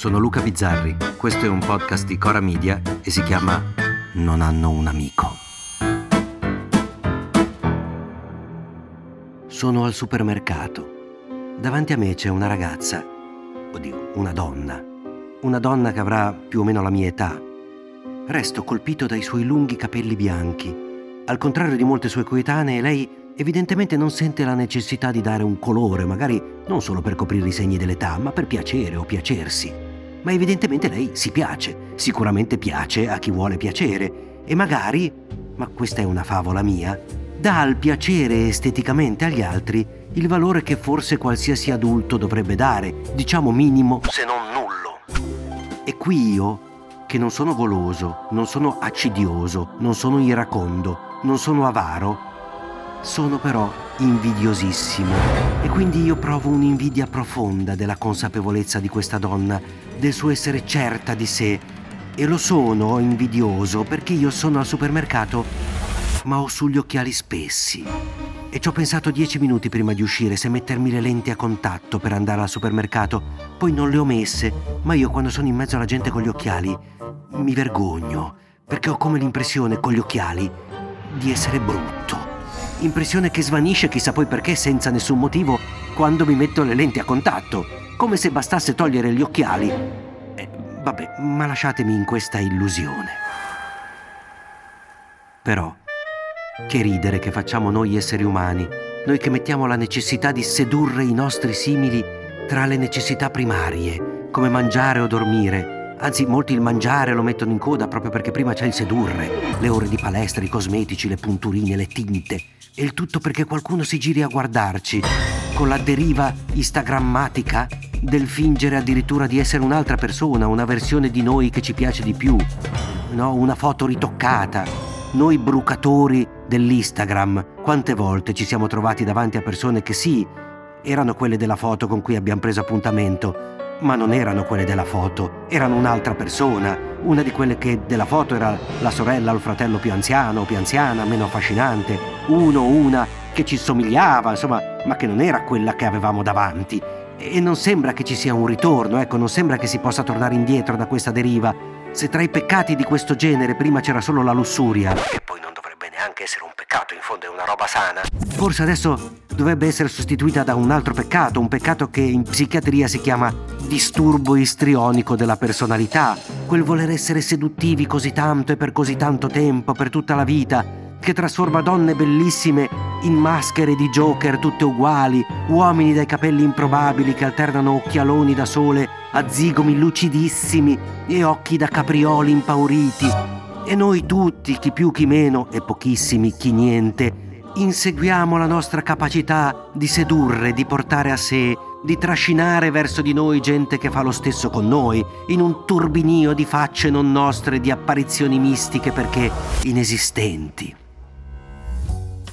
Sono Luca Bizzarri, questo è un podcast di Cora Media e si chiama Non hanno un amico. Sono al supermercato. Davanti a me c'è una ragazza, oddio, una donna, una donna che avrà più o meno la mia età. Resto colpito dai suoi lunghi capelli bianchi. Al contrario di molte sue coetanee, lei evidentemente non sente la necessità di dare un colore, magari non solo per coprire i segni dell'età, ma per piacere o piacersi. Ma evidentemente lei si piace, sicuramente piace a chi vuole piacere e magari, ma questa è una favola mia, dà al piacere esteticamente agli altri il valore che forse qualsiasi adulto dovrebbe dare, diciamo minimo se non nullo. E qui io, che non sono goloso, non sono accidioso, non sono iracondo, non sono avaro, sono però invidiosissimo e quindi io provo un'invidia profonda della consapevolezza di questa donna, del suo essere certa di sé. E lo sono invidioso perché io sono al supermercato, ma ho sugli occhiali spessi. E ci ho pensato dieci minuti prima di uscire se mettermi le lenti a contatto per andare al supermercato. Poi non le ho messe, ma io quando sono in mezzo alla gente con gli occhiali mi vergogno, perché ho come l'impressione con gli occhiali di essere brutto impressione che svanisce chissà poi perché senza nessun motivo quando mi metto le lenti a contatto, come se bastasse togliere gli occhiali. Eh, vabbè, ma lasciatemi in questa illusione. Però, che ridere che facciamo noi esseri umani, noi che mettiamo la necessità di sedurre i nostri simili tra le necessità primarie, come mangiare o dormire, Anzi, molti il mangiare lo mettono in coda proprio perché prima c'è il sedurre, le ore di palestra, i cosmetici, le punturine, le tinte. E il tutto perché qualcuno si giri a guardarci, con la deriva instagrammatica del fingere addirittura di essere un'altra persona, una versione di noi che ci piace di più. No, una foto ritoccata. Noi brucatori dell'Instagram, quante volte ci siamo trovati davanti a persone che sì, erano quelle della foto con cui abbiamo preso appuntamento, ma non erano quelle della foto, erano un'altra persona, una di quelle che della foto era la sorella o il fratello più anziano o più anziana, meno affascinante, uno o una che ci somigliava, insomma, ma che non era quella che avevamo davanti. E non sembra che ci sia un ritorno, ecco, non sembra che si possa tornare indietro da questa deriva. Se tra i peccati di questo genere prima c'era solo la lussuria, che poi non dovrebbe neanche essere un peccato, in fondo è una roba sana, forse adesso dovrebbe essere sostituita da un altro peccato, un peccato che in psichiatria si chiama disturbo istrionico della personalità, quel voler essere seduttivi così tanto e per così tanto tempo, per tutta la vita, che trasforma donne bellissime in maschere di Joker tutte uguali, uomini dai capelli improbabili che alternano occhialoni da sole a zigomi lucidissimi e occhi da caprioli impauriti. E noi tutti, chi più chi meno, e pochissimi chi niente, inseguiamo la nostra capacità di sedurre, di portare a sé, di trascinare verso di noi gente che fa lo stesso con noi, in un turbinio di facce non nostre, di apparizioni mistiche perché inesistenti.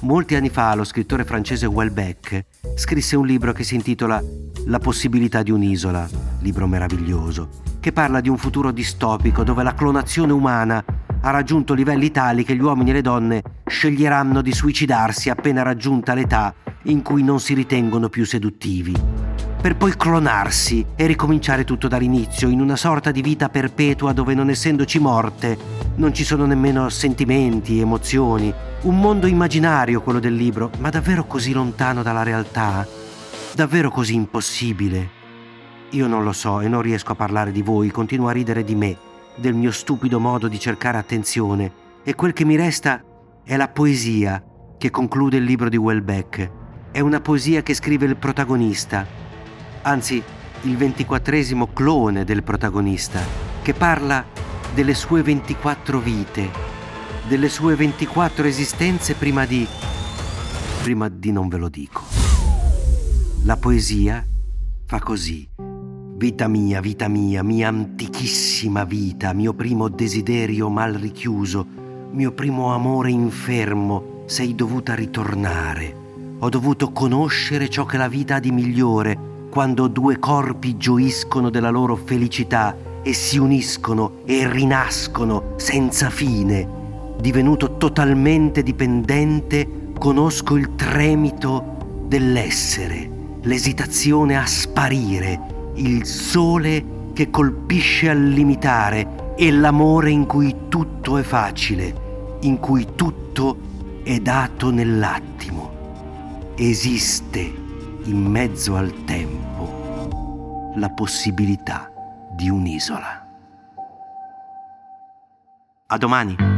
Molti anni fa lo scrittore francese Welbeck scrisse un libro che si intitola La possibilità di un'isola, libro meraviglioso, che parla di un futuro distopico dove la clonazione umana ha raggiunto livelli tali che gli uomini e le donne sceglieranno di suicidarsi appena raggiunta l'età in cui non si ritengono più seduttivi, per poi clonarsi e ricominciare tutto dall'inizio in una sorta di vita perpetua dove non essendoci morte non ci sono nemmeno sentimenti, emozioni, un mondo immaginario quello del libro, ma davvero così lontano dalla realtà? Davvero così impossibile? Io non lo so e non riesco a parlare di voi, continuo a ridere di me del mio stupido modo di cercare attenzione e quel che mi resta è la poesia che conclude il libro di Welbeck. È una poesia che scrive il protagonista, anzi il ventiquattresimo clone del protagonista, che parla delle sue 24 vite, delle sue 24 esistenze prima di... prima di non ve lo dico. La poesia fa così. Vita mia, vita mia, mia antichissima vita, mio primo desiderio mal richiuso, mio primo amore infermo, sei dovuta ritornare. Ho dovuto conoscere ciò che la vita ha di migliore quando due corpi gioiscono della loro felicità e si uniscono e rinascono senza fine. Divenuto totalmente dipendente, conosco il tremito dell'essere, l'esitazione a sparire, il sole che colpisce al limitare e l'amore in cui tutto è facile, in cui tutto è dato nell'attimo. Esiste in mezzo al tempo la possibilità di un'isola. A domani!